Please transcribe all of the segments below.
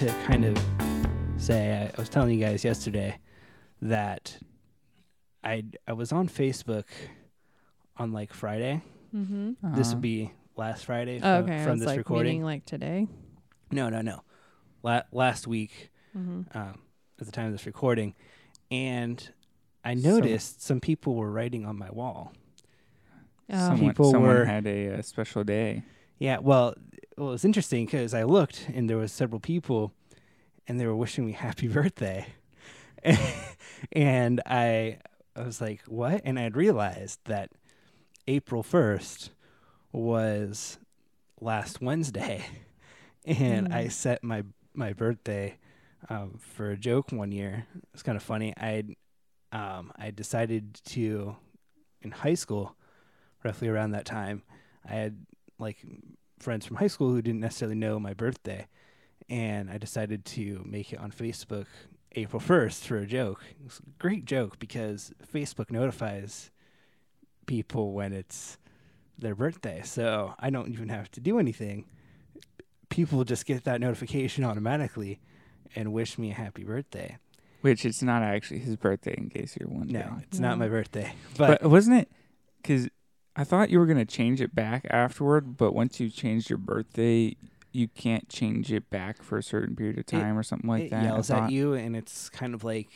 So I wanted to kind of say I, I was telling you guys yesterday that I I was on Facebook on like Friday. Mm-hmm. This Uh-huh. would be last Friday from, Oh, okay. From this like recording. meaning like today. No, no, no. La- last week Mm-hmm. um, at the time of this recording, and I noticed some people were writing on my wall. Oh. someone, People someone were- had a, uh special day. Yeah, well, well, it was interesting because I looked and there was several people, and they were wishing me happy birthday, and I, I was like, what? And I realized that April first was last Wednesday, and I Mm. set my my birthday um, for a joke one year. It's kind of funny. I um, I decided to in high school, roughly around that time, I had like friends from high school who didn't necessarily know my birthday, and I decided to make it on Facebook April first for a joke. It was a great joke because Facebook notifies people when it's their birthday, so I don't even have to do anything. People just get that notification automatically and wish me a happy birthday. Which it's not actually his birthday, in case you're wondering. No, it's not my birthday, but, But, wasn't it? Because I thought you were gonna change it back afterward, but once you changed your birthday, you can't change it back for a certain period of time or something like it that. I yells at you, and it's kind of like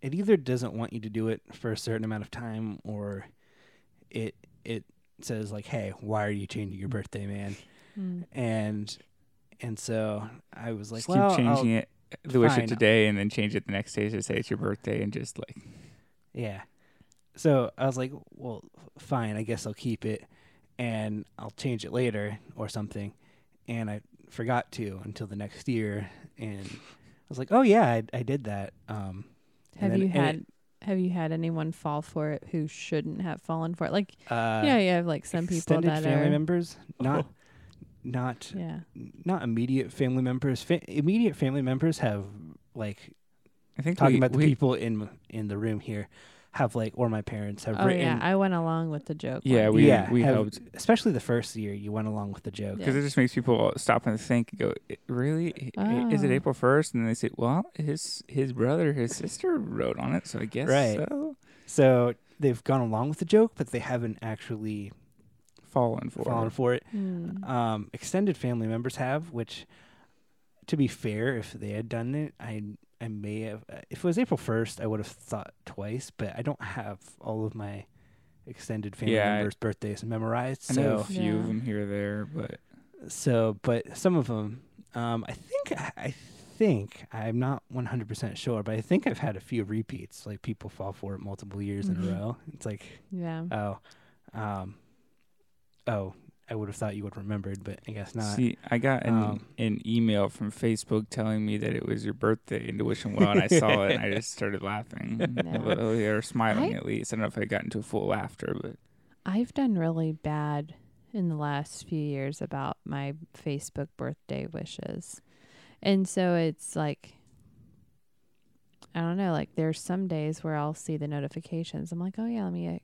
it either doesn't want you to do it for a certain amount of time, or it it says like, "Hey, why are you changing your birthday, man?" Mm. And and so I was like, Just "Well, keep changing I'll- it. The wish fine. it today, and then change it the next day to say it's your birthday, and just like Yeah. So I was like, well, fine, I guess I'll keep it and I'll change it later or something. And I forgot to until the next year. And I was like, oh, yeah, I, I did that. Um, Have then- you had it- Have you had anyone fall for it who shouldn't have fallen for it? Like, uh, you know, you have like some people extended that family are. members, not, not, yeah. not immediate family members. Fa- immediate family members have like I think talking we, about the we- people in in the room here have like, or my parents have Oh written. yeah, I went along with the joke. Yeah, we- yeah, we have- helped. especially the first year. You went along with the joke. Yeah. because it just makes people stop and think. and Go, really? I- Is it Oh. April first? And they say, well, his his brother, his sister wrote on it, so I guess Right. so. So they've gone along with the joke, but they haven't actually Fallen for fallen it. for it. Mm. Um, extended family members have, which, to be fair, if they had done it, I I may have. uh, If it was April first, I would have thought twice. But I don't have all of my extended family Yeah, I- members' birthdays memorized. I know a So few of them here or there, but so, but some of them, um, I think I think I'm not 100 percent sure, but I think I've had a few repeats. Like people fall for it multiple years in Mhm. a row. It's like Yeah. Oh, um, oh, I would have thought you would have remembered, but I guess not. see, I got an, Um, an email from Facebook telling me that it was your birthday and to wish him well, and I saw it and I just started laughing. Yeah. Well, they smiling I- at least. I don't know if I got into full laughter, but I've done really bad in the last few years about my Facebook birthday wishes. And so it's like I don't know, like there's some days where I'll see the notifications. I'm like, "Oh yeah, let me uh,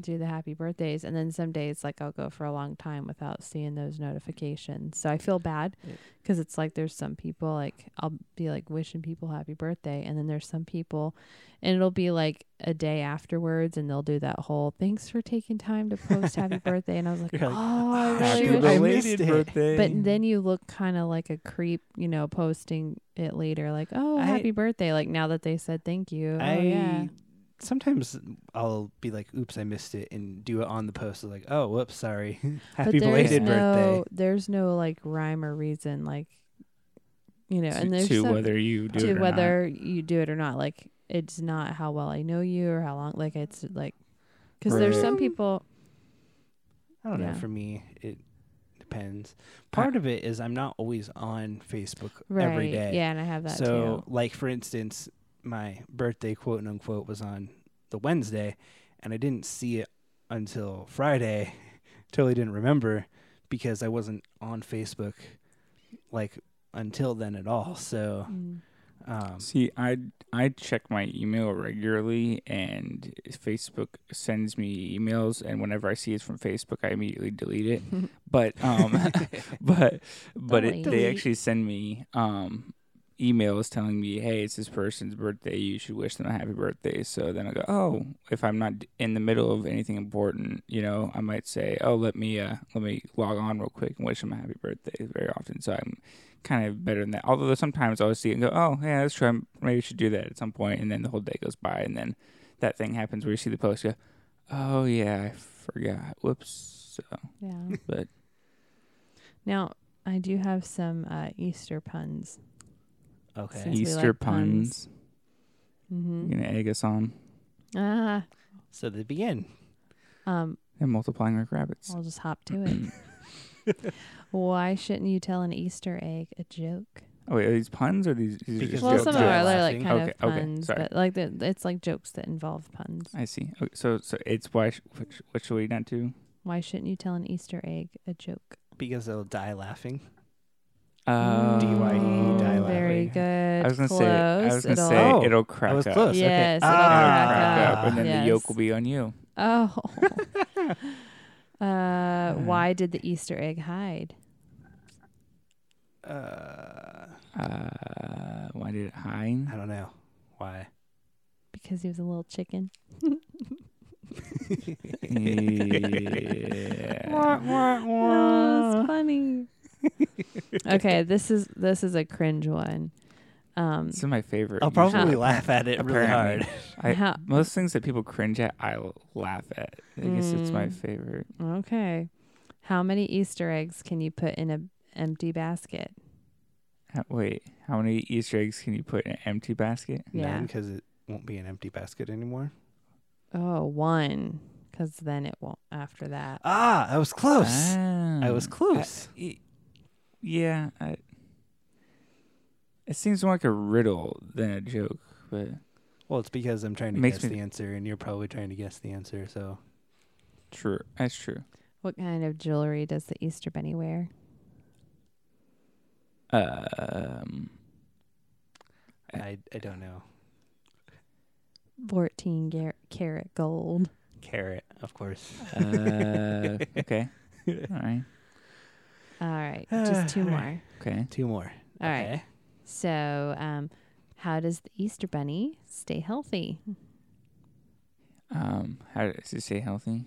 do the happy birthdays." And then some days like I'll go for a long time without seeing those notifications. So I feel bad cuz it's like there's some people like I'll be like wishing people happy birthday and then there's some people and it'll be like a day afterwards and they'll do that whole thanks for taking time to post happy birthday and i was like, like, oh i "Ah, really wish I missed it." birthday. but then you look kind of like a creep you know posting it later like oh I- happy birthday like now that they said thank you I oh yeah sometimes I'll be like, "Oops, I missed it," and do it on the post. Like, "Oh, whoops, sorry, happy there's belated no birthday." there's no like rhyme or reason like you know to, and there's to some, whether you do to it or whether you do it or not like it's not how well i know you or how long like it's like because there's some people I don't know. For me, it depends. Uh, Part of it is I'm not always on Facebook right every day. yeah and i have that so, too like for instance, my birthday, quote unquote, was on the Wednesday, and I didn't see it until Friday. totally didn't remember because I wasn't on Facebook like until then at all. So, Mm. Um, See, I I check my email regularly, and Facebook sends me emails, and whenever I see it's from Facebook, I immediately delete it. but um, but but it, they actually send me um emails telling me, hey, it's this person's birthday. You should wish them a happy birthday. So then I go, oh, if I'm not in the middle of anything important, you know, I might say, oh, let me uh let me log on real quick and wish them a happy birthday. Very often, so I'm kind of better than that. Although sometimes I'll see it and go, oh, yeah, that's true. I maybe should do that at some point." point, and then the whole day goes by, and then that thing happens where you see the post, go, oh yeah, I forgot. Whoops. So, Yeah. but Now, I do have some uh, Easter puns. Okay. Since we Easter like puns. puns, Mm-hmm. you gonna egg us on Ah, So they begin, um, and multiplying like rabbits. I'll just hop to it. Why shouldn't you tell an Easter egg a joke? Oh wait, are these puns or these? these are Because just Well, jokes. some jokes? of them are they're like kind Okay, of okay, puns, sorry. but like the, it's like jokes that involve puns. I see. Okay, so so it's why sh- what, sh- what should we not do? Why shouldn't you tell an Easter egg a joke? because they'll die laughing. Uh, DYE, I was gonna Close. say I was gonna It'll- say Oh, it'll crack I was up. close. Yes, okay. it'll It'll crack crack up. up, and then Yes. the yolk will be on you. Oh. uh, why did the Easter egg hide? Uh, Uh, why did it hide? I don't know why. Because he was a little chicken. yeah. Oh, that's funny. okay, this is this is a cringe one. Um, This is my favorite. I'll probably usually. laugh at it really Apparently. hard. I, how, most things that people cringe at, I'll laugh at. I guess it's my Mm. favorite. okay, how many Easter eggs can you put in an empty basket? Uh, Wait, how many Easter eggs can you put in an empty basket? Yeah. None, because it won't be an empty basket anymore. Oh, one, because then it won't after that. Ah, I was close. I was Ah. close. I- y- yeah, I, it seems more like a riddle than a joke, but well, it's because I'm trying to Makes guess me- the answer, and you're probably trying to guess the answer. So true. That's true. What kind of jewelry does the Easter bunny wear? Um, I I don't know. Fourteen gar- carat gold. Carrot, of course. uh, okay. All right. All right, just two more. Okay. Two more. All right. okay. So, um, how does the Easter bunny stay healthy? Um, how does he stay healthy?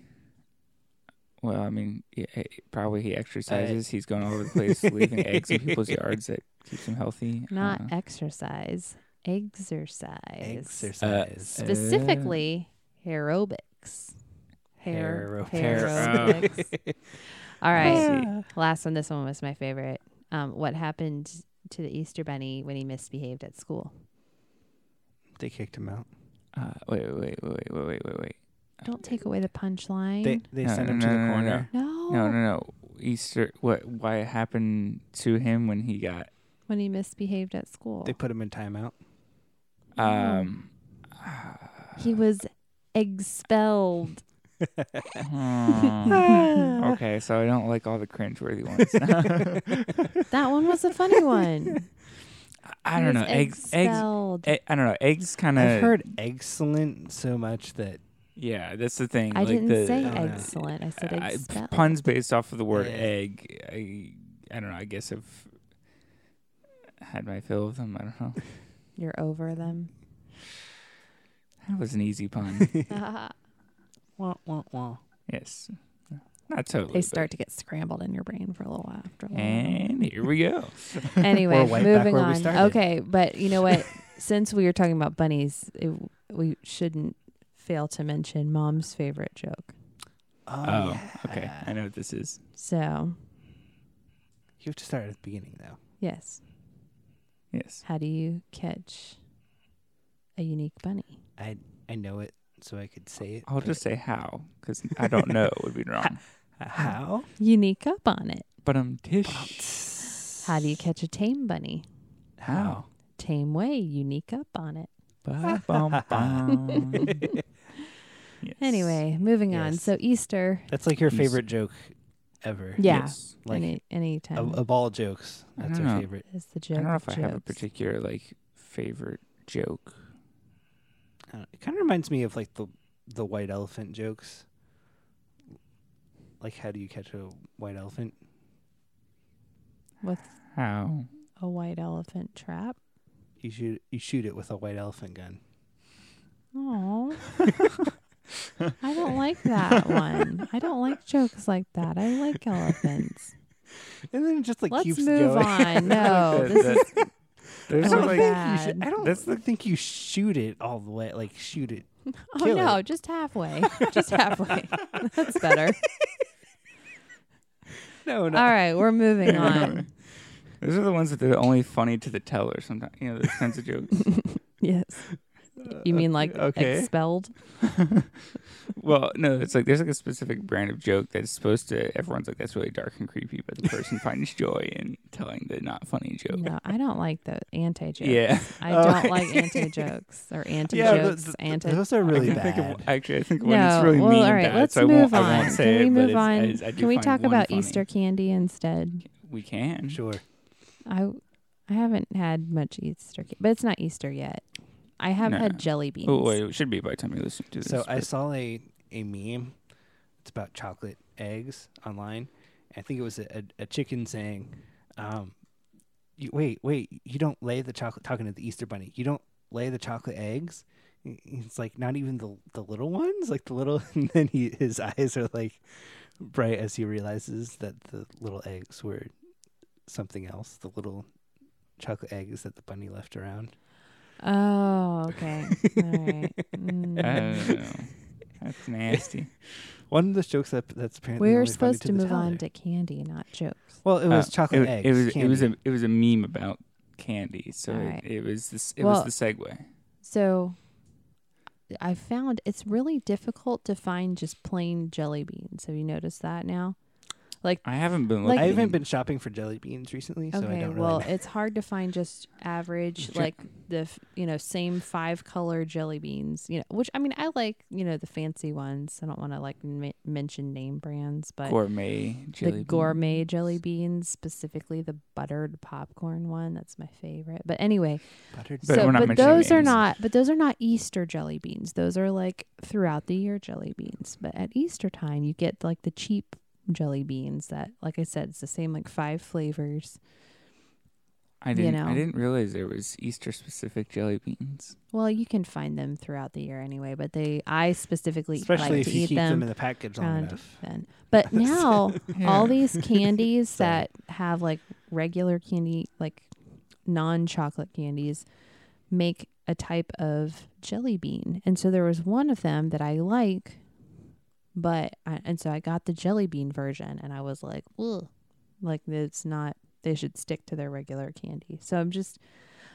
Well, I mean, yeah, eh, probably he exercises. He's going all over the place, leaving eggs in people's yards that keeps him healthy. Not Uh, exercise, exercise. Exercise. Specifically, aerobics. Hair, Aerobics. hair Hair- aerobics. All right. I. Last one. This one was my favorite. Um, what happened to the Easter Bunny when he misbehaved at school. They kicked him out. Uh, wait, wait, wait, wait, wait, wait, wait. Don't take away the punchline. They they no, sent no, him no, to the corner. No. No, no, no. Easter. What? Why it happened to him when he got when he misbehaved at school? They put him in timeout. Um. He was expelled hmm. okay, so I don't like all the cringeworthy ones. That one was a funny one. I He don't know. Eggs. Eggs. Expelled. e- I don't know. Eggs kind of. I've heard excellent so much that Yeah, that's the thing. I like didn't the, say I don't know. excellent. I said I- expelled. puns based off of the word Yeah. egg. I I don't know. I guess I've had my fill of them. I don't know. You're over them. That was an easy pun. Wah, wah, wah. yes, not totally. they but- start to get scrambled in your brain for a little while after a while. And here we go. anyway, right moving on. Okay, but you know what? Since we were talking about bunnies, it, we shouldn't fail to mention mom's favorite joke. Oh, Oh, yeah. okay. I know what this is. So, You have to start at the beginning though. yes, Yes. how do you catch a unique bunny? I I know it, so I could say it. I'll just say how, because I don't know would be wrong. how. Unique up on it. But I'm tish. How do you catch a tame bunny? How? Tame way, unique up on it. Ba bum bum. Yes. Anyway, moving on. Yes. So Easter, That's like your favorite joke ever. yeah, Yes. Like any any time of, of all jokes, that's don't know. favorite. is the joke. I don't know of if I have a particular like favorite joke? Uh, it kind of reminds me of like the the white elephant jokes. Like, how do you catch a white elephant? with How? a white elephant trap. You shoot you shoot it with a white elephant gun. Oh, I don't like that one. I don't like jokes like that. I like elephants. And then it just like Let's keeps move going. on. No, this that- is I don't like- think you should. I don't That's the- think you shoot it all the way. Like shoot it. oh kill no, it. just halfway, just halfway. That's better. No, no, All right, we're moving on. Those are the ones that are only funny to the teller sometimes. You know, those kinds of jokes. Yes, you mean uh, like okay. expelled? well, no, it's like there's like a specific brand of joke that's supposed to everyone's like that's really dark and creepy, but the person finds joy in telling the not funny joke. No, I don't like the anti jokes. Yeah. I Oh. don't like anti jokes or anti jokes. th- th- anti. those are really can bad. think of actually I think one No, that's really well, mean all and bad, let's so I move won't, I on. won't say Can we it, move it's- on? I just- I Can we talk about funny. Easter candy instead? We can. sure. I I haven't had much Easter, ca- but it's not Easter yet. I have No. had jelly beans. Oh wait, it should be by the time you listen to this. So I but- saw a a meme. It's about chocolate eggs online. I think it was a, a, a chicken saying, um, you, "Wait, wait, you don't lay the chocolate." Talking to the Easter Bunny, you don't lay the chocolate eggs. It's like not even the the little ones, like the little. And then he his eyes are like bright as he realizes that the little eggs were something else. The little chocolate eggs that the bunny left around. Oh, okay. All right. Mm. don't. That's nasty. One of the jokes that that's apparently We're only funny supposed to the move on to candy, not jokes. Well, it was Uh, chocolate it, eggs. It was it was a it was a meme about candy. So Alright. it, it was this it Well- was the segue. So I found it's really difficult to find just plain jelly beans. Have you noticed that now? I haven't been Like- I haven't been shopping for jelly beans recently, so I okay, don't well, know. it's hard to find just average, like the f- you know same five color jelly beans. You know, which I mean, I like you know the fancy ones. I don't want to like m- mention name brands, but gourmet jelly the bean. gourmet jelly beans, specifically the buttered popcorn one. That's my favorite. But anyway, Buttered But so we're not but mentioning those are not. But those are not Easter jelly beans. Those are like throughout the year jelly beans. But at Easter time, you get like the cheap jelly beans that, like I said, it's the same like five flavors. I didn't know. I didn't realize there was Easter specific jelly beans. Well, you can find them throughout the year anyway. But they, I specifically especially like if to you eat keep them. them in the package long enough. then. But now all these candies that have like regular candy, like non chocolate candies, make a type of jelly bean. And so there was one of them that I like, but I, and so I got the jelly bean version, and I was like, ugh, like it's not. They should stick to their regular candy. So I'm just.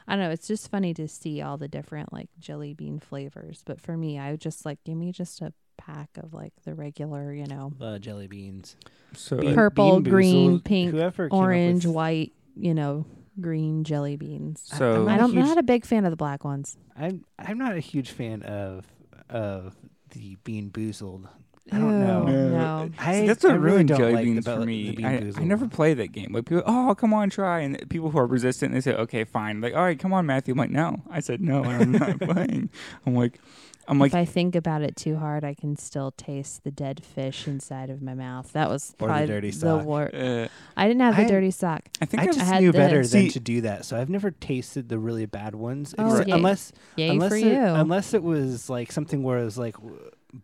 I don't know. It's just funny to see all the different like jelly bean flavors. But for me, I just like give me just a pack of like the regular, you know, Uh, jelly beans. So Bean- uh, purple, Bean green, pink, whoever orange, with- white, you know, green jelly beans. So- I'm I not don't, I'm huge- not a big fan of the black ones. I'm I'm not a huge fan of of the BeanBoozled. I don't know. No. I, See, that's I what really ruined don't jelly like beans the, for me. the I, I never play that game. Like people, oh come on, try, and people who are resistant, they say, okay, fine. Like, all right, come on, Matthew. I'm like, no. I said no, I'm not playing. I'm like, I'm like, if I think about it too hard, I can still taste the dead fish inside of my mouth. That was Or the probably dirty the sock. wor- uh, I didn't have the I- dirty sock. I think I I've- just had knew better this. than See- to do that, so I've never tasted the really bad ones, Oh, except- yay. unless Yay unless for it, you. unless it was like something where it was like w-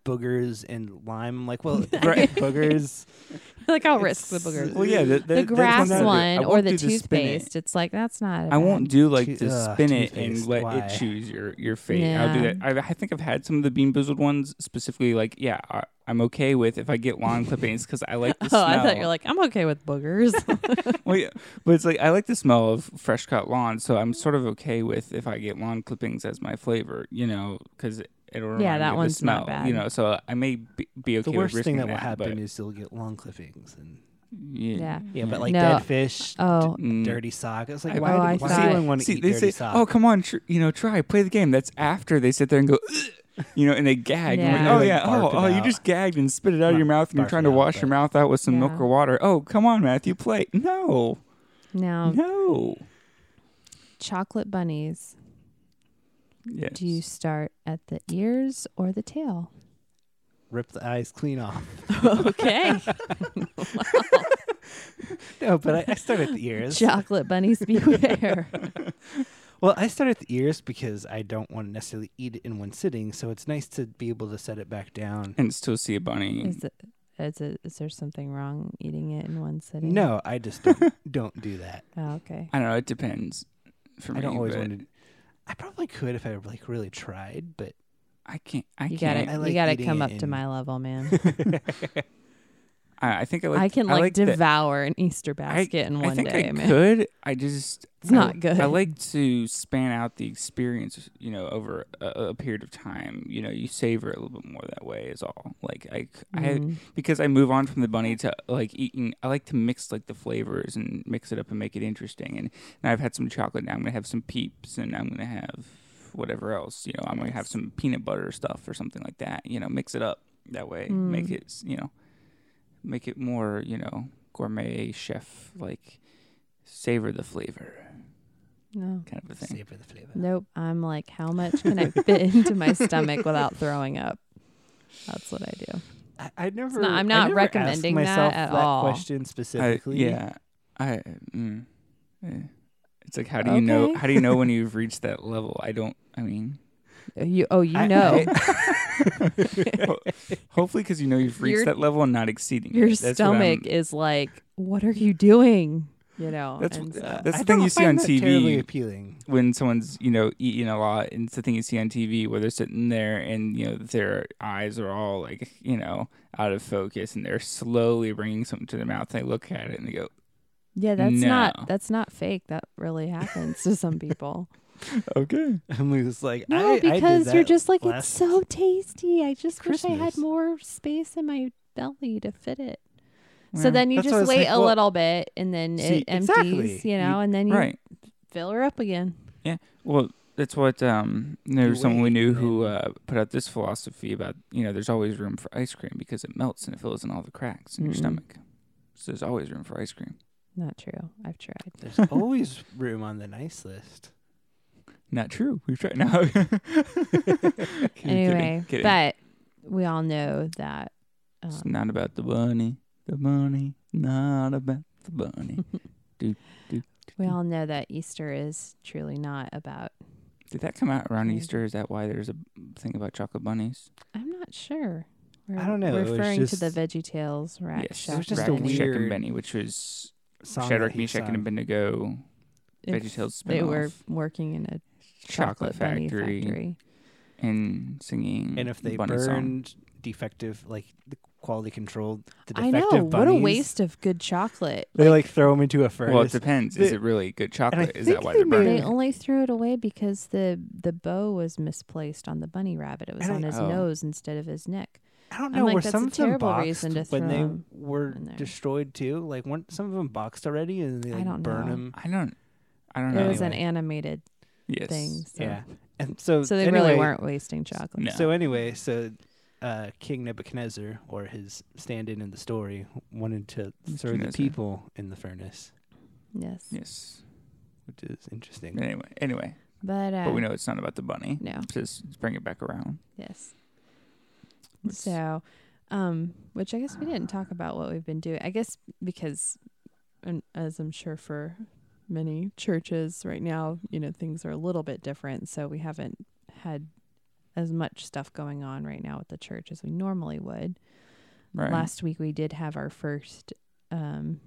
boogers and lime. I'm like, well, Right. boogers. like I'll risk the boogers. well, yeah, the, the grass one or won't the do spin it. toothpaste. It's like that's not. I won't do like to ugh, spin it and let why? it choose your your fate. I'll do that. I, I think I've had some of the BeanBoozled ones specifically. Like, yeah, I, I'm okay with if I get lawn clippings because I like the Oh, smell. I thought you're like I'm okay with boogers. well, yeah, but it's like I like the smell of fresh cut lawn, so I'm sort of okay with if I get lawn clippings as my flavor, you know, because it'll remind Yeah, me that of one's the smell, not you know. So I may be, be okay the with worst risking thing that will that, happen but, is you'll get long clippings and yeah, Yeah. yeah, but like No. dead fish, oh, Mm. dirty sock. It's like I- why, oh, do- I why thought- do anyone want to See, eat they dirty say, sock? "Oh, come on, tr- you know, try, play the game." That's after they sit there and go, "Ugh," you know, and they gag. I'm like, oh Like, yeah, oh, oh, you just gagged and spit it out of your mouth, and you're trying it to out, wash your mouth out with some milk or water. Oh, come on, Matthew, play. No, No. no. chocolate bunnies Yes. Do you start at the ears or the tail? Rip the eyes clean off. okay. No, but I, I start at the ears. Chocolate bunnies beware. Well, I start at the ears because I don't want to necessarily eat it in one sitting, so it's nice to be able to set it back down. and still see a bunny? Is it? Is it? Is there something wrong eating it in one sitting? No, I just don't, don't do that. Oh, okay. I don't know. It depends. For me, I don't always but want to. I probably could if I like really tried, but I can't. I You can't. gotta. I like you gotta eating come it up to in- my level, man. I, I think I like. I can like, like devour an Easter basket in I one think day, I man. could. I just. It's I- not good. I like to span out the experience, you know, over a, a period of time. You know, you savor it a little bit more that way. Is all. Like I, I Mm. because I move on from the bunny to like eating. I like to mix like the flavors and mix it up and make it interesting. And, and I've had some chocolate. Now I'm gonna have some peeps, and I'm gonna have whatever else. You know, I'm gonna have some peanut butter stuff or something like that. You know, mix it up that way. Make Mm. it you know, make it more you know gourmet chef like savor the flavor No. kind of a thing. savor the flavor. Nope. I'm like, how much can I fit into my stomach without throwing up? That's what I do. I, I never. not- I'm I not never recommending asked that at that all. question I, specifically. yeah, I. Mm, eh. It's like how do you know? How do you know when you've reached that level? I don't. I mean, You. Oh, you I- know. ho- hopefully because you know you've reached Your- that level and not exceeding Your it. That's what I'm- stomach is like, what are you doing? You know. That's and so- uh, that's I the thing don't you see find on that Terribly TV. appealing. when someone's you know eating a lot and it's the thing you see on TV where they're sitting there and you know their eyes are all like you know out of focus and they're slowly bringing something to their mouth. They look at it and they go, yeah, that's No. not that's not fake. That really happens to some people. "Okay." Emily was like, No, I, I did because you're that just like it's so tasty. I just wish I had more space in my belly to fit it. So Well, then you That's just wait like, a well, little bit, and then see, it empties, exactly. you know, and then you right. fill her up again. Yeah. Well, that's what um there was someone we knew who uh, put out this philosophy about you know there's always room for ice cream because it melts and it fills in all the cracks in your Mm-mm. stomach. So there's always room for ice cream. Not true. I've tried. There's always room on the nice list. Not true. We've tried now. Anyway, kidding. but we all know that. it's Um, not about the bunny. The bunny. Not about the bunny. do, do. we all know that Easter is truly not about. Did that come out around Easter? Is that why there's a thing about chocolate bunnies? I'm not sure. We're I don't know, it was Referring to the just- Veggie Tales rack yes, shack. It was just Rack a and Shack and weird Benny, which was Song Shadrach, that he Meshach, and sung. Abednego If VeggieTales They were working in a chocolate, chocolate, bunny factory, factory. and singing. And if they bunny song. burned defective, like the quality control, the I defective know. What a waste of good chocolate. They like throw them into a furnace. Well, it depends. Is The- it really good chocolate? Is that why they they're burning? They only threw it away because the the bow was misplaced on the bunny rabbit. It was And on I- his Oh. nose instead of his neck. I don't I'm know. like, were some a of them boxed when they were destroyed too? Like weren't some of them boxed already, and they I like don't burn know. them. I don't. I don't It know. It was an animated yes. thing. So. Yeah, and so So they anyway, really weren't wasting chocolate. No. So anyway, so uh, King Nebuchadnezzar, or his stand-in in the story, wanted to throw the people in the furnace, Yes. Yes. which is interesting. Anyway. Anyway. But uh, But we know it's not about the bunny. no. Just bring it back around. Yes. Let's- So, um, which I guess we didn't talk about what we've been doing. I guess because, and as I'm sure for many churches right now, you know, things are a little bit different. So we haven't had as much stuff going on right now at the church as we normally would. Right. Last week we did have our first, um,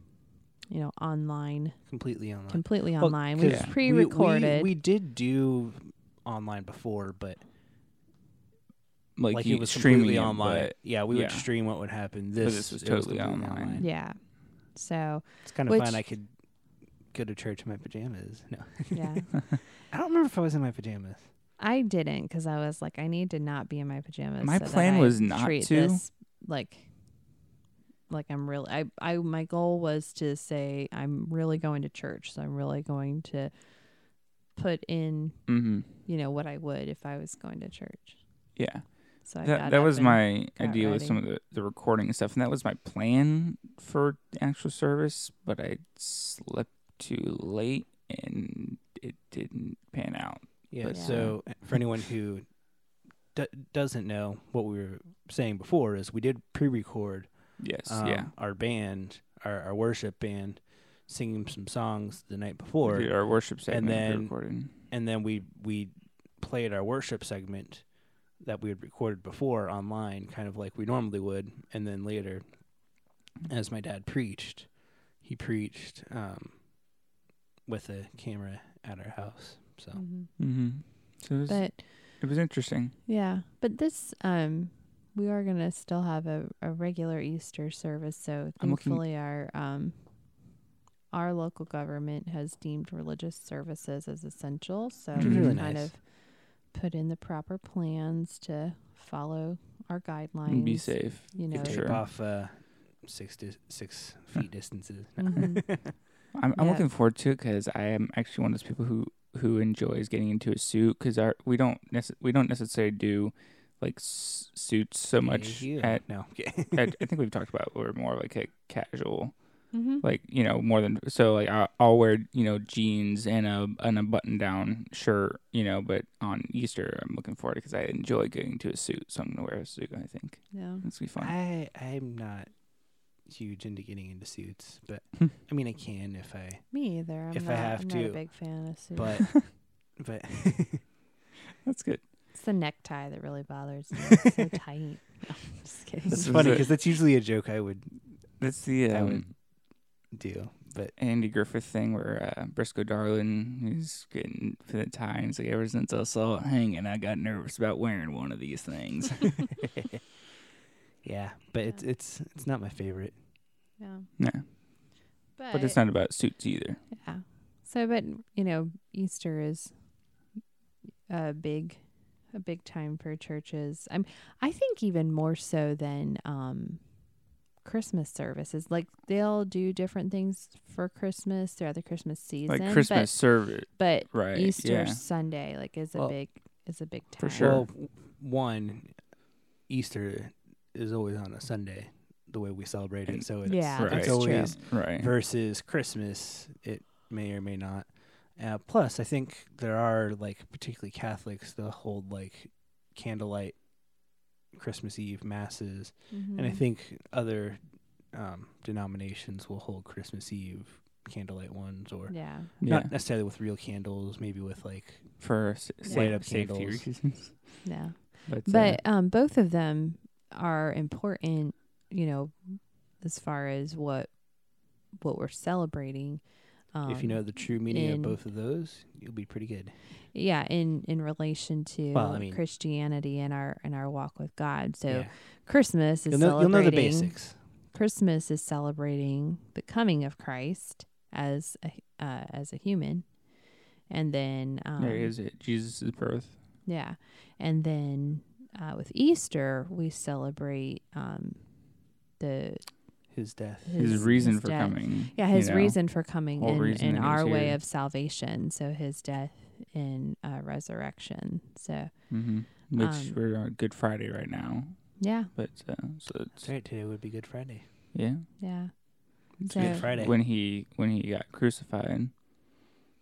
you know, online, Completely online. completely Well, online. We 'cause Yeah. pre we- we- recorded. We, did do online before, but like, like, you it was streaming completely online. yeah, we would stream what would happen. This, this was it totally completely online. yeah. So, It's kind of Which- fun. I could go to church in my pajamas. No, yeah. I don't remember if I was in my pajamas. I didn't because I was like, I need to not be in my pajamas. My so that plan I was not treat to. This like, like I'm really. I I my goal was to say I'm really going to church, so I'm really going to put in, hmm you know, what I would if I was going to church. Yeah. So I that that was my got idea with some of the, the recording and stuff, and that was my plan for the actual service. But I slept too late, and it didn't pan out Yeah. But, So for anyone who d- doesn't know what we were saying before is we did pre-record Yes. um, yeah. our band, our, our worship band, singing some songs the night before, We our worship segment then- recorded. and then we we played our worship segment that we had recorded before online, kind of like we normally would, and then later, as my dad preached, he preached um, with a camera at our house. So Mhm. Mm-hmm. So it was, But it was interesting. yeah, but this um we are gonna still have a, a regular Easter service. So I'm thankfully our um our local government has deemed religious services as essential. So Which is we really kind nice. of put in the proper plans to follow our guidelines. And be safe. You know, tape sure. off uh, six to six feet distances. Mhm. I'm, I'm Yeah. looking forward to it because I am actually one of those people who who enjoys getting into a suit because our we don't nece- we don't necessarily do like s- suits so much Yeah. at, no. At I think we've talked about we're more like a casual Mhm. like you know more than so like I'll, I'll wear you know jeans and a and a button down shirt you know but on Easter I'm looking forward because I enjoy getting to a suit so I'm gonna wear a suit I think yeah. it's gonna be fun I I'm not huge into getting into suits, but Hmm. I mean I can if I Me either. I'm If I not, have I'm not a to, big fan of suits. but but that's good It's the necktie that really bothers me. It's so tight. No, I'm just kidding. That's funny because that's usually a joke I would that's the I um, would do. But Andy Griffith thing where uh, Briscoe Darling he's getting for the tie and he's like ever since I saw it hanging I got nervous about wearing one of these things. Yeah, but it's Yeah. it's it's not my favorite. yeah. yeah, But, but it's not about suits either. Yeah. So, but you know, Easter is a big, a big time for churches. I'm, I think even more so than um, Christmas services. Like they'll do different things for Christmas throughout the Christmas season. Like Christmas service, but, but right? Easter yeah, Sunday like is a Well, big is a big time. for sure. Well, one Easter is always on a Sunday, the way we celebrate And- it. So it's Yeah, right. it's always right. versus Christmas. It may or may not. Uh, plus, I think there are like particularly Catholics that hold like candlelight Christmas Eve masses, and I Mhm. think other um, denominations will hold Christmas Eve candlelight ones, or yeah. yeah, not necessarily with real candles, maybe with like for s- Yeah. sa- Light up safety candles. reasons. Yeah. But, But uh, um, both of them are important, you know, as far as what what we're celebrating. Um, if you know the true meaning of both of those, you'll be pretty good. yeah, in in relation to Well, I mean- Christianity and our and our walk with God. So yeah. Christmas is you'll know, you'll know the basics. Christmas is celebrating the coming of Christ as a uh, as a human, and then um, there is it. Jesus' birth. Yeah. And then uh, with Easter, we celebrate um, the His death. His, his- reason his for death. coming. yeah you his know. reason for coming in, and, reason and that he was our way here. of salvation. So his death and uh, resurrection. So hmm Which Um, we're on Good Friday right now. yeah, But uh, so it's right. Today would be Good Friday. yeah. yeah. It's So- Good Friday. when he when he got crucified.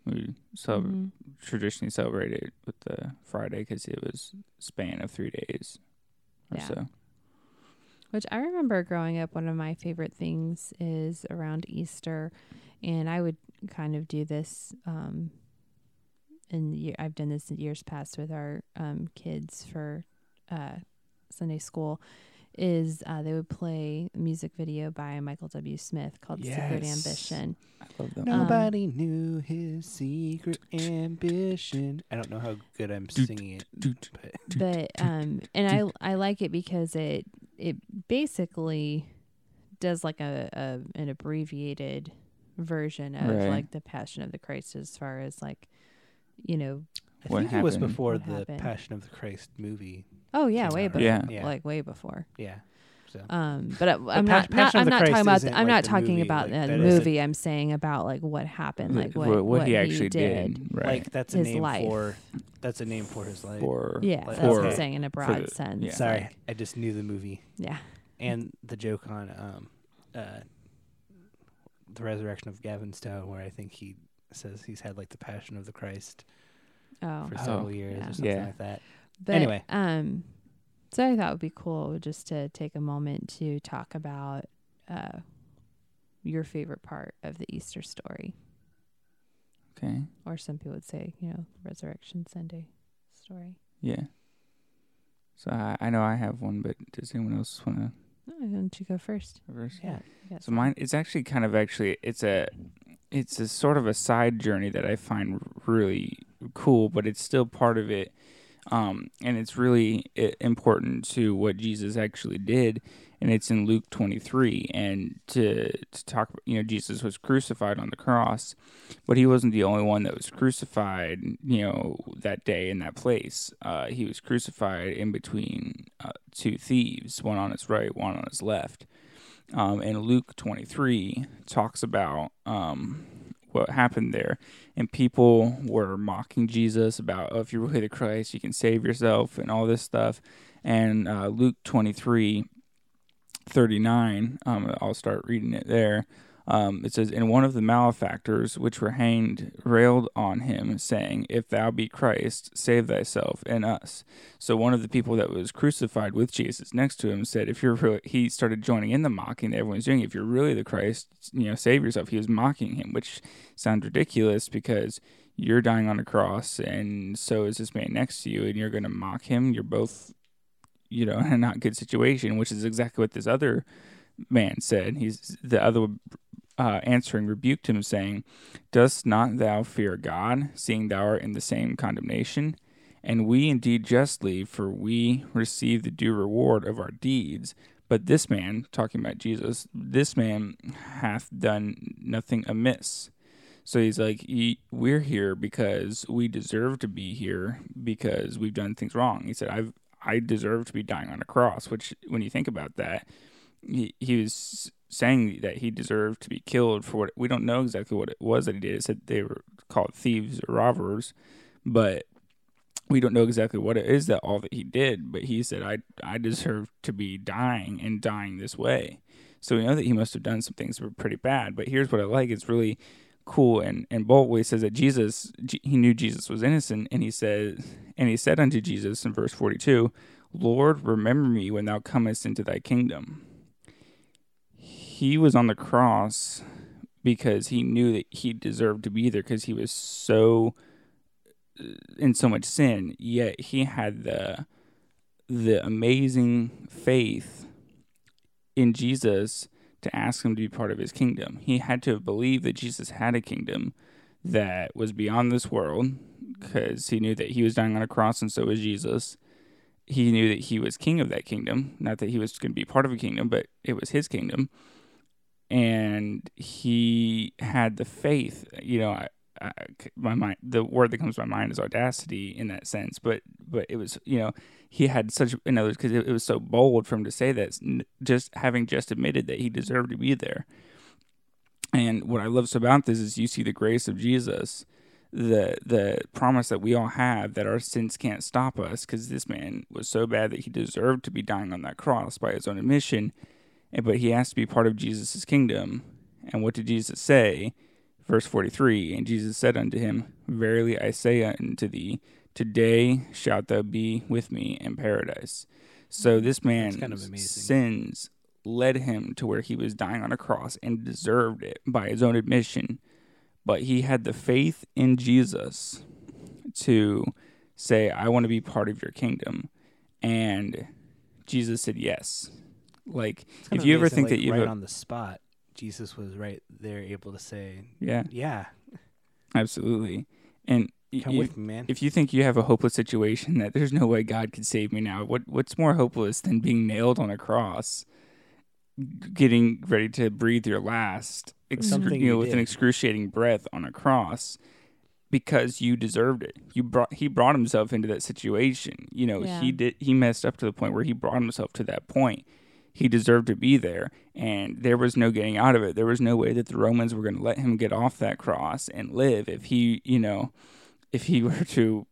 We so Mhm. Traditionally celebrate it with the Friday because it was span of three days or Yeah. so. Which I remember growing up, one of my favorite things is around Easter, and I would kind of do this. Um, year, I've done this in years past with our um, kids for uh, Sunday school. Is uh, they would play a music video by Michael W. Smith called "Secret Yes. Ambition." I love them. Um, Nobody knew his secret ambition. I don't know how good I'm singing it, but but um and I I like it because it it basically does like a, a an abbreviated version of Right. like the Passion of the Christ as far as like you know I What think it was before What the happened? Passion of the Christ movie. Oh yeah way before right? Yeah. like way before Yeah. So um but I, I'm Pa- not, not I'm not Christ talking about the, I'm like not talking movie, about like, the movie I'm saying about like what happened like what what, what, he actually did, did, right? like that's a his name life. for that's a name for his life. for yeah like, that's what I'm saying in a broad the- sense yeah. Sorry, like, I just knew the movie yeah and the joke on um uh the resurrection of Gavin Stone, where I think he says he's had like the Passion of the Christ Oh, for Oh, several years yeah. or something Yeah. like that. But anyway. um, so I thought it would be cool just to take a moment to talk about uh your favorite part of the Easter story, Okay. or some people would say, you know, Resurrection Sunday story. Yeah. So I, I know I have one, but does anyone else want to Oh, why don't you go first? reverse? Yeah. So mine, it's actually kind of actually, it's a, it's a sort of a side journey that I find really cool, but it's still part of it, um, and it's really important to what Jesus actually did, and it's in Luke twenty three, and to to talk, you know, Jesus was crucified on the cross, but he wasn't the only one that was crucified, you know, that day in that place. Uh, he was crucified in between uh, two thieves, one on his right, one on his left um, and Luke 23 talks about um, what happened there. And people were mocking Jesus about, oh, if you're really the Christ, you can save yourself and all this stuff. And uh, Luke 23 39, um, I'll start reading it there. Um, it says, And one of the malefactors which were hanged railed on him, saying, If thou be Christ, save thyself and us. So one of the people that was crucified with Jesus next to him said, "If you're really," he started joining in the mocking that everyone's doing. If you're really the Christ, you know, save yourself. He was mocking him, which sounds ridiculous because you're dying on a cross, and so is this man next to you, and you're going to mock him. You're both, you know, in a not good situation, which is exactly what this other man said. He's the other uh, answering rebuked him, saying, "Dost not thou fear God, seeing thou art in the same condemnation?" And we indeed justly, for we receive the due reward of our deeds. But this man, talking about Jesus, this man hath done nothing amiss. So he's like, we're here because we deserve to be here because we've done things wrong. He said, I've, I deserve to be dying on a cross, which when you think about that, he, he was saying that he deserved to be killed for what we don't know exactly what it was that he did. It said they were called thieves or robbers, but we don't know exactly what it is that all that he did, but he said, I, I deserve to be dying and dying this way. So we know that he must have done some things that were pretty bad. But here's what I like it's really cool and, and bold where he says that Jesus, he knew Jesus was innocent. And he said, and he said unto Jesus in verse 42, Lord, remember me when thou comest into thy kingdom. He was on the cross because he knew that he deserved to be there because he was so uh, in so much sin, yet he had the the amazing faith in Jesus to ask him to be part of his kingdom. He had to believe that Jesus had a kingdom that was beyond this world because he knew that he was dying on a cross and so was Jesus. He knew that he was king of that kingdom, not that he was going to be part of a kingdom, but it was his kingdom. And he had the faith, you know, I, I, my mind, the word that comes to my mind is audacity in that sense. But but it was you know he had such in because it, it was so bold for him to say that just having just admitted that he deserved to be there. And what I love so about this is you see the grace of Jesus, the the promise that we all have that our sins can't stop us because this man was so bad that he deserved to be dying on that cross by his own admission, but he has to be part of Jesus' kingdom. And what did Jesus say? Verse 43 And Jesus said unto him, Verily I say unto thee, today shalt thou be with me in paradise. So mm, this man's kind of sins led him to where he was dying on a cross and deserved it by his own admission. But he had the faith in Jesus to say, I want to be part of your kingdom. And Jesus said yes. Like, if you ever think like, that you right have a- on the spot, Jesus was right there, able to say, yeah, "Yeah, absolutely. And come you- with me, man." if you think you have a hopeless situation that there's no way God could save me now, what what's more hopeless than being nailed on a cross, getting ready to breathe your last, excru- you know, you with an excruciating breath on a cross, because you deserved it. You brought he brought himself into that situation. You know, Yeah. he did he messed up to the point where he brought himself to that point. He deserved to be there, and there was no getting out of it. There was no way that the Romans were going to let him get off that cross and live if he, you know, if he were to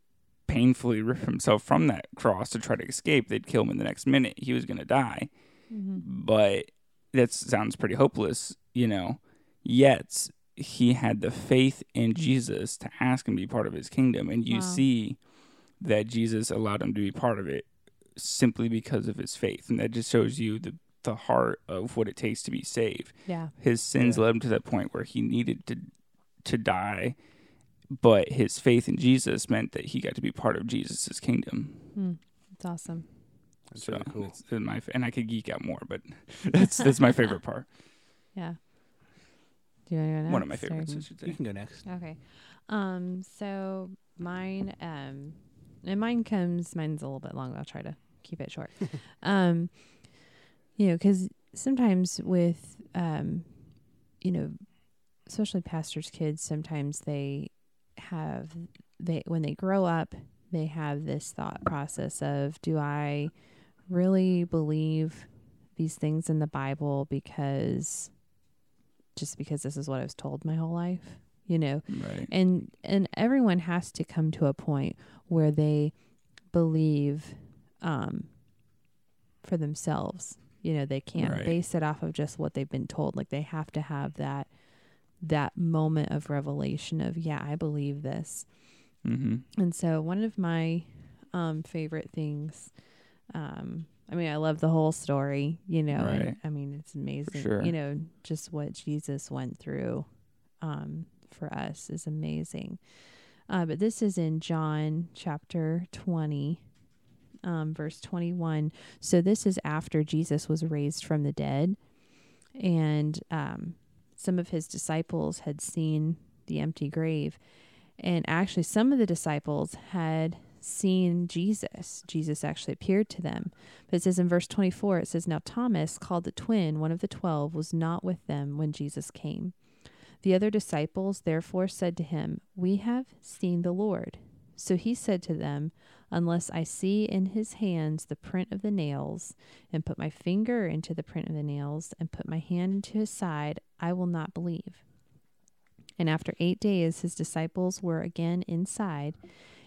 painfully rip himself from that cross to try to escape, they'd kill him in the next minute. He was going to die. Mm-hmm. But that sounds pretty hopeless, you know. Yet he had the faith in Jesus to ask him to be part of his kingdom. And you Wow. see that Jesus allowed him to be part of it simply because of his faith. And that just shows you the, the heart of what it takes to be saved. Yeah. His sins Yeah. led him to that point where he needed to to die, but his faith in Jesus meant that he got to be part of Jesus' kingdom. Hmm. It's awesome. That's so really cool. it's- it's my and I could geek out more, but that's that's my favorite part. Yeah. Do you want to go next? One of my favorites, You can go next. Okay. Um. So mine. Um. And mine comes. Mine's a little bit long. I'll try to keep it short. um. You know, because sometimes with um, you know, especially pastors' kids, sometimes they have they when they grow up, they have this thought process of, do I really believe these things in the Bible because just because this is what I was told my whole life, you know? Right. and and everyone has to come to a point where they believe um for themselves you know they can't Right. base it off of just what they've been told like they have to have that that moment of revelation of yeah i believe this Mm-hmm. and so one of my um favorite things um I mean I love the whole story, you know. and, I mean it's amazing. sure. You know, just what Jesus went through um for us is amazing. Uh but this is in John chapter 20 um verse 21. So this is after Jesus was raised from the dead and um some of his disciples had seen the empty grave and actually, some of the disciples had seen Jesus. Jesus actually appeared to them. But it says in verse 24, it says, Now Thomas, called the twin, one of the twelve, was not with them when Jesus came. The other disciples therefore said to him, We have seen the Lord. So he said to them, Unless I see in his hands the print of the nails, and put my finger into the print of the nails, and put my hand into his side, I will not believe. And after eight days, his disciples were again inside,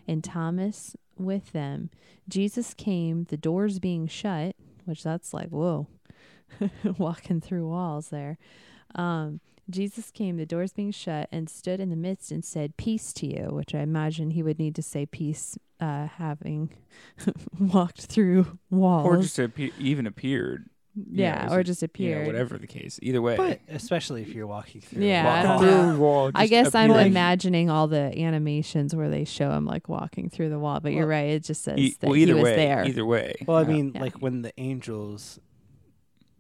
and Thomas with them. Jesus came, the doors being shut, which that's like, whoa, walking through walls there. Um, Jesus came, the doors being shut, and stood in the midst and said, Peace to you, which I imagine he would need to say peace, uh, having walked through walls. Or just appe- even appeared. yeah, as or a- just You appeared. know, whatever the case. Either way. But especially if you're walking through. a Yeah, I wall. Through wall, I just guess I'm imagining all the animations where they show him like walking through the wall, but you're right. It just says E- that well, he either was way. there. Either way. Well, I mean, Yeah. like when the angels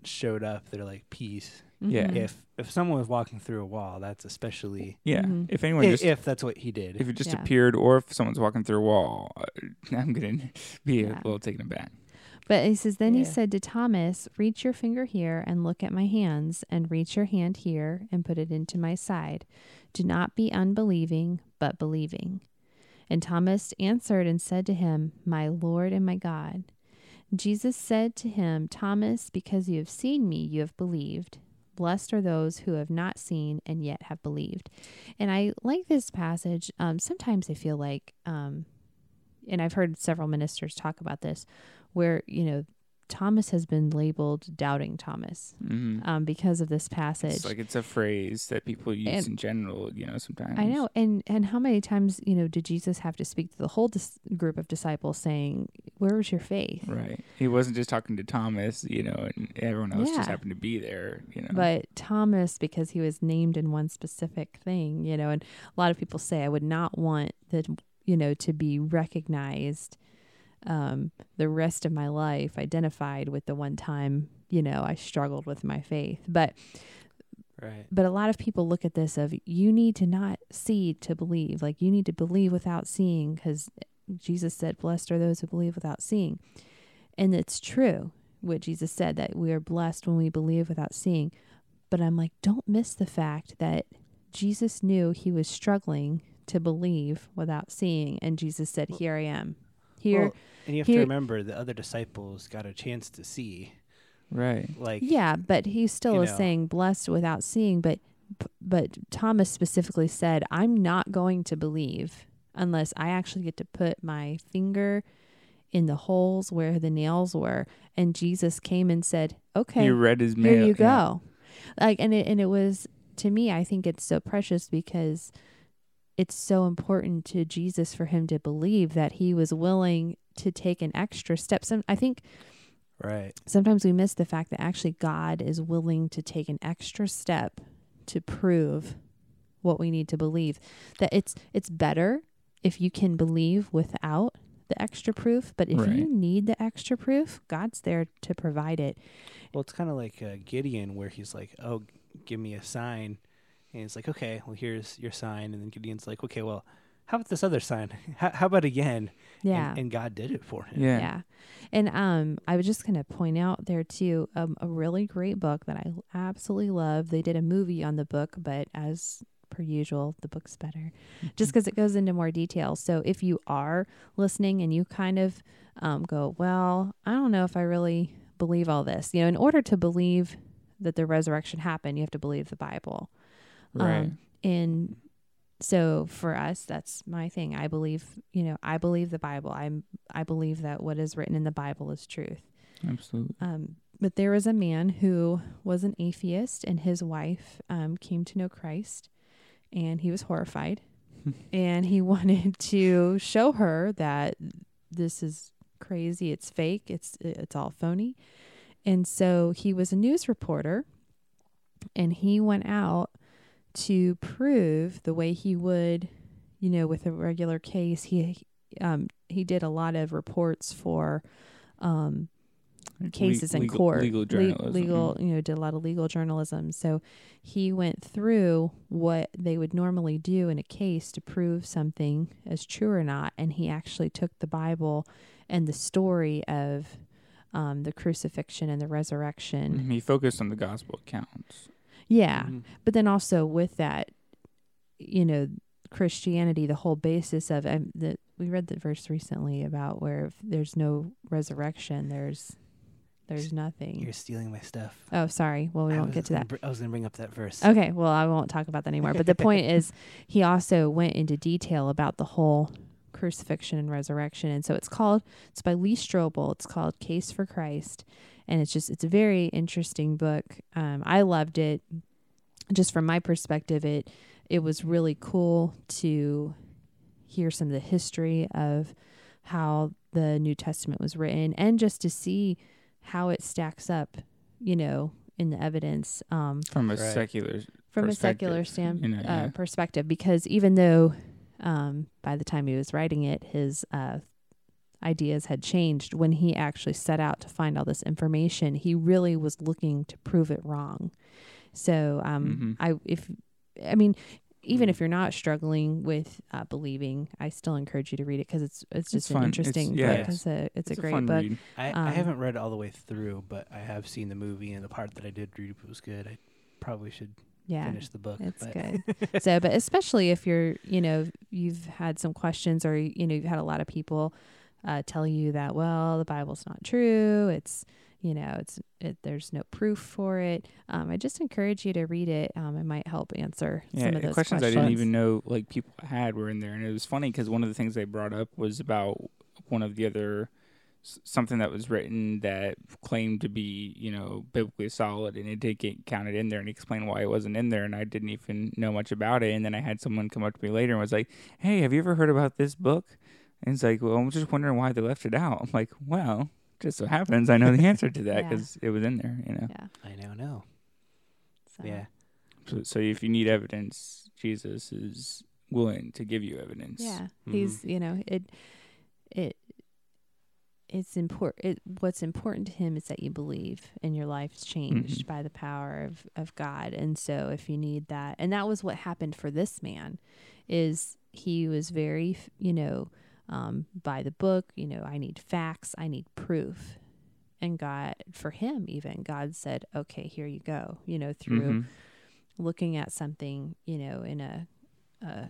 showed up, they're like peace. Yeah. Mhm. If if someone was walking through a wall, that's especially yeah. Mhm. If anyone i- just if that's what he did. if it just Yeah. appeared, or if someone's walking through a wall, uh, I'm gonna be Yeah. a little taken aback. But he says, Then he Yeah. said to Thomas, Reach your finger here and look at my hands, and reach your hand here and put it into my side. Do not be unbelieving, but believing. And Thomas answered and said to him, My Lord and my God. Jesus said to him, Thomas, because you have seen me, you have believed. Blessed are those who have not seen and yet have believed. And I like this passage. Um, sometimes I feel like, um, and I've heard several ministers talk about this, where, you know, Thomas has been labeled doubting Thomas hmm um, because of this passage. It's like it's a phrase that people use And- in general. You know, sometimes. I know, and and how many times you know did Jesus have to speak to the whole dis- group of disciples, saying, "Where is your faith?" Right. He wasn't just talking to Thomas, you know, and everyone else Yeah. just happened to be there, you know. But Thomas, because he was named in one specific thing, you know, and a lot of people say, I would not want the you know, to be recognized um, the rest of my life, identified with the one time, you know, I struggled with my faith. But right. but a lot of people look at this of you need to not see to believe. Like you need to believe without seeing because jesus said blessed are those who believe without seeing. And it's true what jesus said that we are blessed when we believe without seeing. But i'm like don't miss the fact that jesus knew he was struggling to believe without seeing. And jesus said here i am here Well, and you have here- to remember the other disciples got a chance to see. right. Like Yeah, but he still is know. saying blessed without seeing. But but Thomas specifically said, "I'm not going to believe unless I actually get to put my finger in the holes where the nails were." And Jesus came and said, "Okay, He read his mail. here you yeah. go." Like, and it and it was to me, I think it's so precious because it's so important to Jesus for him to believe that he was willing to take an extra step. Some I think Right. sometimes we miss the fact that actually God is willing to take an extra step to prove what we need to believe. That it's it's better if you can believe without the extra proof, but if Right. you need the extra proof, God's there to provide it. Well, it's kind of like uh, Gideon, where he's like, "Oh, give me a sign," and he's like, "Okay, well, here's your sign." And then Gideon's like, "Okay, well, how about this other sign? How, how about again?" Yeah. And, and God did it for him. Yeah. Yeah. And um I was just going to point out there too um, a really great book that I absolutely love. They did a movie on the book, but as per usual, the book's better just because it goes into more detail. So if you are listening and you kind of um, go, well, I don't know if I really believe all this. You know, in order to believe that the resurrection happened, you have to believe the Bible. Right. Um, and so for us, that's my thing. I believe, you know, I believe the Bible. I'm I believe that what is written in the Bible is truth. Absolutely. Um, but there was a man who was an atheist, and his wife um, came to know Christ, and he was horrified, and he wanted to show her that this is crazy, it's fake, it's it's all phony, and so he was a news reporter, and he went out to prove the way he would, you know, with a regular case. He um, he did a lot of reports for. Um, cases le- in legal, court. Legal Le- journalism. legal, you know, did a lot of legal journalism. So he went through what they would normally do in a case to prove something as true or not, and he actually took the Bible and the story of um, the crucifixion and the resurrection. Mhm. He focused on the gospel accounts. Yeah, Mhm. but then also with that, you know, Christianity, the whole basis of um, the we read the verse recently about where if there's no resurrection, there's there's nothing. You're stealing my stuff. Oh, sorry. Well, we I won't get to that. br- I was going to bring up that verse. Okay. Well, I won't talk about that anymore. But the point is, he also went into detail about the whole crucifixion and resurrection. And so it's called, it's by Lee Strobel. It's called Case for Christ. And it's just, it's a very interesting book. Um, I loved it. Just from my perspective, it, it was really cool to hear some of the history of how the New Testament was written and just to see how it stacks up, you know, in the evidence. Um, From a Right. secular from a secular stand you know, uh, yeah. perspective because even though um, by the time he was writing it his uh, ideas had changed when he actually set out to find all this information he really was looking to prove it wrong so um, Mhm. i if i mean even Mhm. if you're not struggling with uh, believing i still encourage you to read it because it's it's just an fun. It's- interesting yeah. book it's a it's, a great fun book. I, Um, I haven't read all the way through, but I have seen the movie, and the part that I did read was good. I probably should yeah finish the book. It's but good. so, but especially if you're, you know, you've had some questions or, you know, you've had a lot of people uh, tell you that, well, the Bible's not true. It's, you know, it's, it, there's no proof for it. Um, I just encourage you to read it. Um, it might help answer Yeah, some of the those questions, questions. I didn't even know like people had were in there, and it was funny because one of the things they brought up was about one of the other something that was written that claimed to be you know biblically solid, and it did get counted in there, and explained why it wasn't in there, and I didn't even know much about it, and then I had someone come up to me later and was like, "Hey, have you ever heard about this book?" And it's like, "Well, I'm just wondering why they left it out." I'm like, "Well." Just so happens I know the answer to that Yeah. because it was in there, you know. Yeah. I now know. So, Yeah. So, so if you need evidence, Jesus is willing to give you evidence. Yeah. Mhm. He's, you know, it, it, it's important. It, what's important to him is that you believe and your life's changed Mhm. by the power of, of God. And so if you need that, and that was what happened for this man is he was very, f- you know, um, by the book, you know, I need facts, I need proof. And God, for him, even God said, okay, here you go, you know, through Mhm. looking at something, you know, in a, a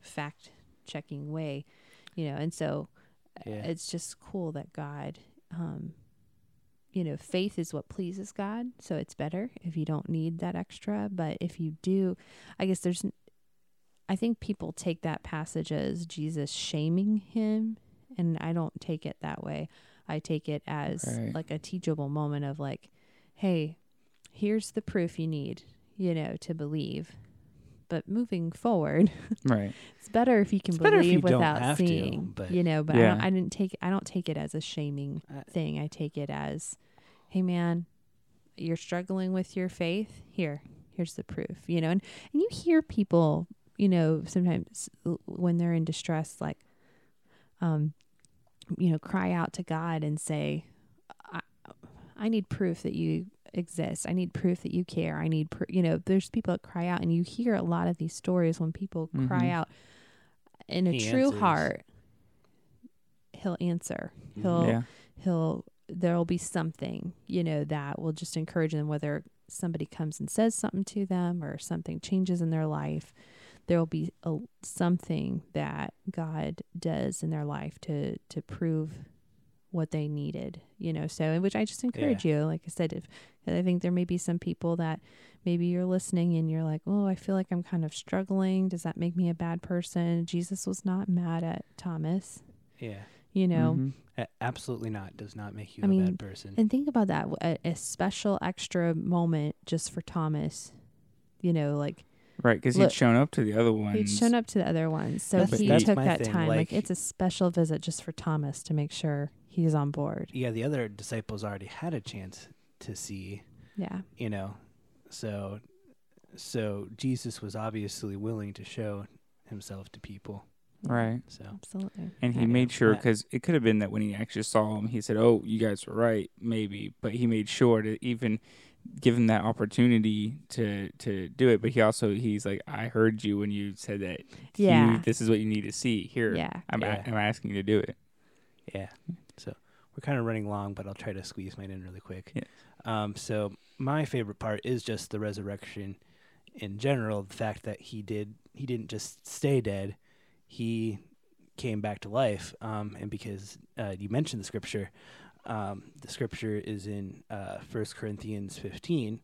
fact checking way, you know, and so Yeah. it's just cool that God, um, you know, faith is what pleases God. So it's better if you don't need that extra. But if you do, I guess there's, I think people take that passage as Jesus shaming him. And I don't take it that way. I take it as Right. like a teachable moment of like, hey, here's the proof you need. you know, to believe. But moving forward, Right. it's better if you can It's believe you without to, seeing. but- you know, but I, don't, I didn't take I don't take it as a shaming Uh, thing. I take it as, hey man, you're struggling with your faith. Here, here's the proof. You know, and and you hear people, you know, sometimes when they're in distress, like, um, you know, cry out to God and say, I, I need proof that you exist. I need proof that you care. I need, pr-, you know, there's people that cry out, and you hear a lot of these stories when people cry Mhm. out in a He true answers. heart. He'll answer. He'll Yeah. he'll there'll be something you know that will just encourage them whether somebody comes and says something to them or something changes in their life there will be a, something that god does in their life to to prove what they needed you know so which i just encourage you like i said if i think there may be some people that maybe you're listening and you're like oh i feel like i'm kind of struggling does that make me a bad person jesus was not mad at thomas Yeah. you know Mhm. A- absolutely not. Does not make you I a mean, bad person. And think about that a, a special extra moment just for Thomas. You know, like Right, because he'd shown up to the other ones. he'd shown up to the other ones, so That's- he that's took my that thing, time. Like, like- it's a special visit just for Thomas to make sure he's on board. yeah, the other disciples already had a chance to see, Yeah, you know. So so Jesus was obviously willing to show himself to people. Right. So absolutely. And he Yeah. made sure Yeah. because it could have been that when he actually saw him, he said, "Oh, you guys were right, maybe," but he made sure to even give him that opportunity to to do it. But he also he's like, "I heard you when you said that. You- Yeah. this is what you need to see. Here, Yeah, I'm Yeah. I'm asking you to do it." Yeah. So we're kind of running long, but I'll try to squeeze mine in really quick. Yeah. Um, so my favorite part is just the resurrection in general. The fact that he did he didn't just stay dead, he came back to life. Um, and because uh, you mentioned the scripture, um, the scripture is in uh, First Corinthians fifteen.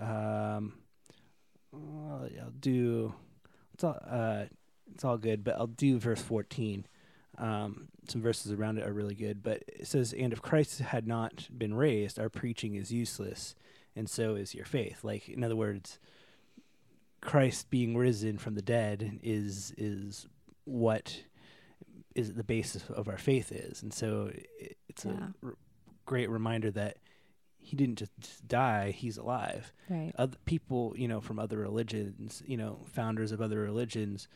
Um, well, I'll do. It's all. Uh, it's all good, but I'll do verse fourteen. Um, some verses around it are really good, but it says, "And if Christ had not been raised, our preaching is useless, and so is your faith." Like, in other words, Christ being risen from the dead is is what is the basis of our faith is, and so it, it's Yeah. a r- great reminder that he didn't just, just die; he's alive right. other people, you know, from other religions, you know, founders of other religions,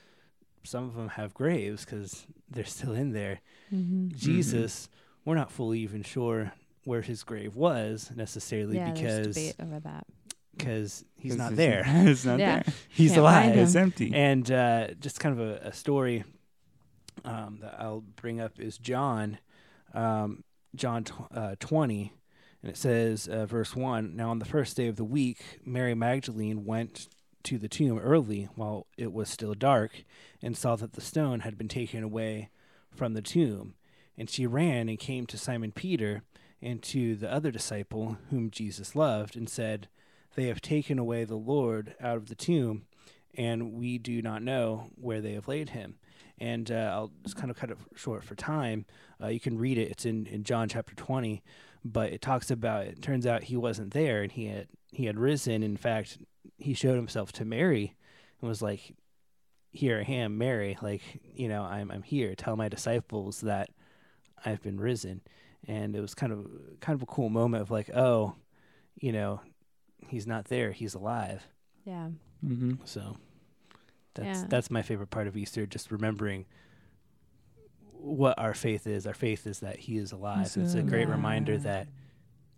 some of them have graves because they're still in there. Mm-hmm. Jesus, we're not fully even sure where his grave was necessarily Yeah, because debate over that. because he's 'Cause not there. it's not Yeah. there. he's Can't alive. It's empty. And uh, just kind of a, a story um, that I'll bring up is John, um, John tw- uh, 20, and it says, uh, verse 1 Now on the first day of the week, Mary Magdalene went to the tomb early while it was still dark and saw that the stone had been taken away from the tomb. And she ran and came to Simon Peter and to the other disciple whom Jesus loved and said, They have taken away the Lord out of the tomb and we do not know where they have laid him. And uh, I'll just kind of cut it short for time. Uh, you can read it; it's in, in John chapter twenty. But it talks about it turns out he wasn't there, and he had he had risen. In fact, he showed himself to Mary, and was like, "Here I am, Mary. Like you know, I'm I'm here. Tell my disciples that I've been risen." And it was kind of kind of a cool moment of like, oh, you know, he's not there; he's alive. Yeah. mm-hmm. So that's Yeah. that's my favorite part of Easter, just remembering what our faith is. Our faith is that he is alive. He's it's a great alive. reminder that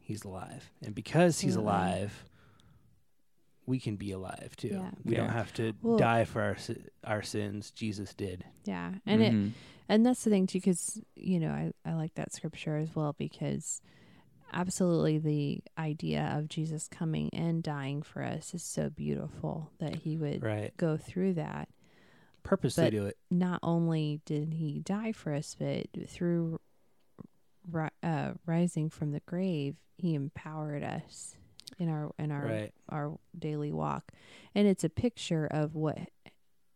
he's alive. And because he's Absolutely. alive, we can be alive too. Yeah. We don't have to Well- die for our our sins. Jesus did. Yeah. And it Mhm. And that's the thing too, because you know I I like that scripture as well because absolutely the idea of Jesus coming and dying for us is so beautiful that he would Right. go through that. Purposely But- do it. Not only did he die for us, but through ri- uh, rising from the grave, he empowered us in our in our Right. our daily walk and it's a picture of what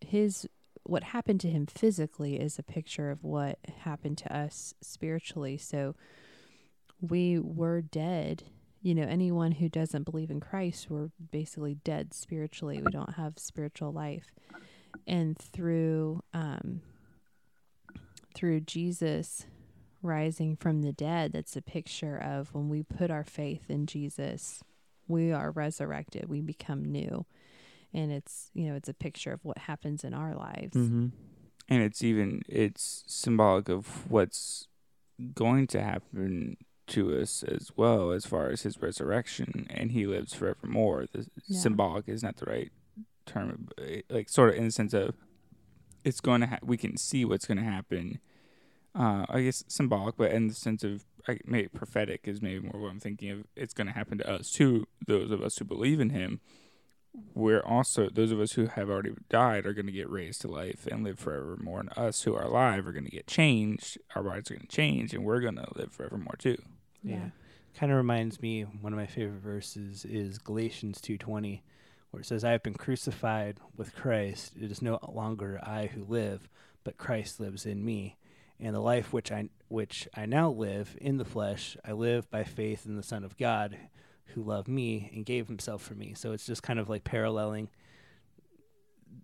his what happened to him physically is a picture of what happened to us spiritually so we were dead you know, anyone who doesn't believe in Christ, we're basically dead spiritually. We don't have spiritual life. And through um, through Jesus rising from the dead, that's a picture of when we put our faith in Jesus, we are resurrected. We become new. And it's you know, it's a picture of what happens in our lives. Mm-hmm. And it's even it's symbolic of what's going to happen to us as well as far as his resurrection and he lives forevermore. The Yeah. symbolic is not the right term, like sort of in the sense of it's going to ha- we can see what's going to happen. Uh, I guess symbolic, but in the sense of like, maybe prophetic is maybe more what I'm thinking of. It's going to happen to us too. Those of us who believe in Him, we're also those of us who have already died are going to get raised to life and live forevermore, and us who are alive are going to get changed. Our bodies are going to change, and we're going to live forevermore too. Yeah. Kind of reminds me one of my favorite verses is Galatians 2:20 where it says I have been crucified with Christ. It is no longer I who live but Christ lives in me. And the life which I which I now live in the flesh I live by faith in the son of God who loved me and gave himself for me. So it's just kind of like paralleling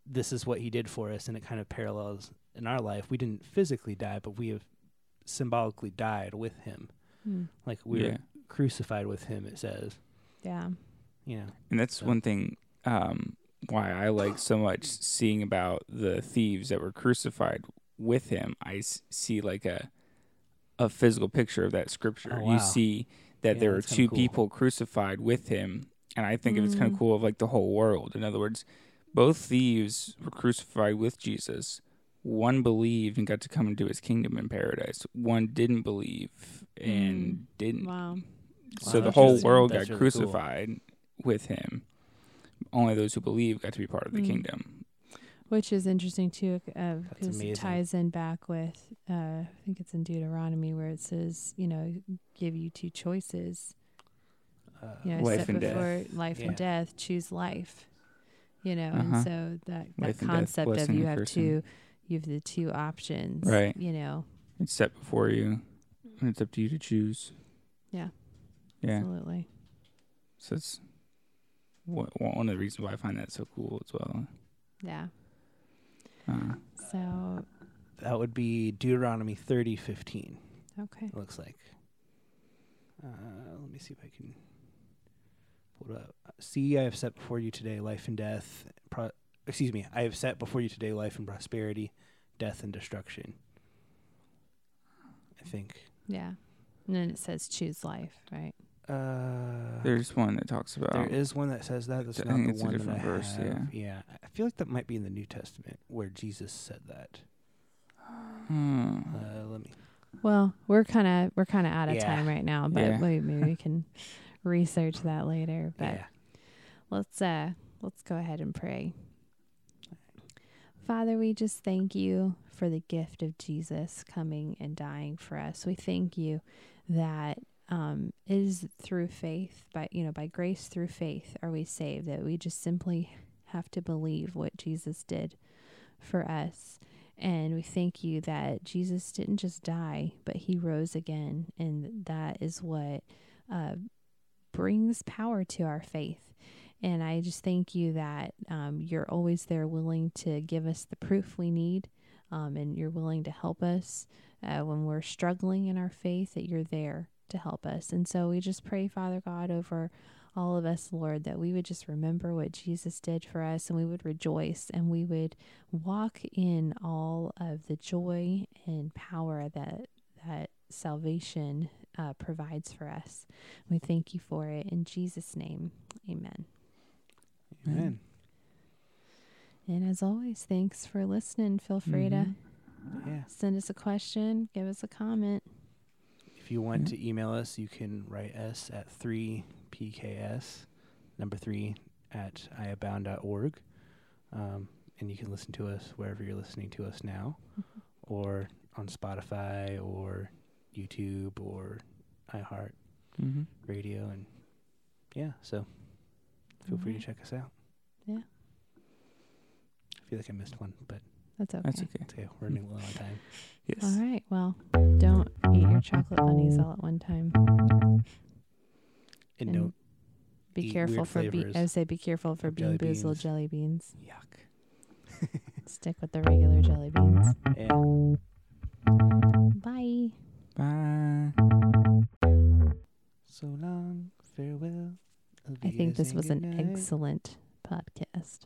this is what he did for us and it kind of parallels in our life. We didn't physically die but we have symbolically died with him Mm. like we were crucified with him it says Yeah. you know and that's So- one thing um, why I like so much seeing about the thieves that were crucified with him. I s- see like a a physical picture of that scripture. Oh, You see that Yeah, there were two cool. people crucified with him, and I think it's kind Mm. of cool of like the whole world. In other words, both thieves were crucified with Jesus. One believed and got to come into his kingdom in paradise. One didn't believe and didn't. Wow. So the whole interesting. world That's got really cool. crucified with him. Only those who believe got to be part of the Mm. kingdom. Which is interesting too, uh, because it ties in back with, uh, I think it's in Deuteronomy where it says, you know, give you two choices. uh, You know, Life and before death. life Yeah. and death, choose life. You know, Uh-huh. and so that that Life and death, concept of you have cursing. two, you have the two options. Right. You know, It's set before you, and it's up to you to choose. Yeah. Yeah. absolutely. So it's one one of the reasons why I find that so cool as well. Yeah. Uh, So that would be deuteronomy thirty fifteen. okay. it looks like uh, let me see if i can pull it up see i have set before you today life and death pro- excuse me i have set before you today life and prosperity death and destruction i think Yeah. And then it says choose life, right? uh there's one that talks about. There is one that says that. That's I not think the it's a one that different I verse, have. Yeah, I feel like that might be in the New Testament where Jesus said that. Hmm. Uh, let me. Well, we're kind of we're kind of out of Yeah. time right now, but Yeah. we, maybe we can research that later. But Yeah. let's uh let's go ahead and pray. Father, we just thank you for the gift of Jesus coming and dying for us. We thank you that um, it is through faith, by you know, by grace through faith, are we saved. That we just simply have to believe what Jesus did for us. And we thank you that Jesus didn't just die, but he rose again. And that is what uh, brings power to our faith. And I just thank you that um, you're always there willing to give us the proof we need. Um, and you're willing to help us uh, when we're struggling in our faith, that you're there to help us. And so we just pray, Father God, over all of us, Lord, that we would just remember what Jesus did for us and we would rejoice and we would walk in all of the joy and power that that salvation uh, provides for us. We thank you for it in Jesus' name. Amen. Amen. And as always, thanks for listening. Feel free Mhm. Yeah. to send us a question, give us a comment. If you want Yeah. to email us, you can write us at 3pks, number 3, at iabound.org. Um, and you can listen to us wherever you're listening to us now, or on Spotify, or YouTube, or iHeart Mhm. Radio. And yeah, so feel free to check us out. Yeah. I feel like I missed one, but That's okay. That's okay. it's okay. We're running low on time. Yes. All right. Well, don't eat your chocolate bunnies all at one time. And, And don't Be eat careful weird for be- I would say be careful for of bean jelly boozled beans. jelly beans. yuck. Stick with the regular jelly beans. Yeah. Bye. Bye. So long, farewell. I think this was an excellent. podcast.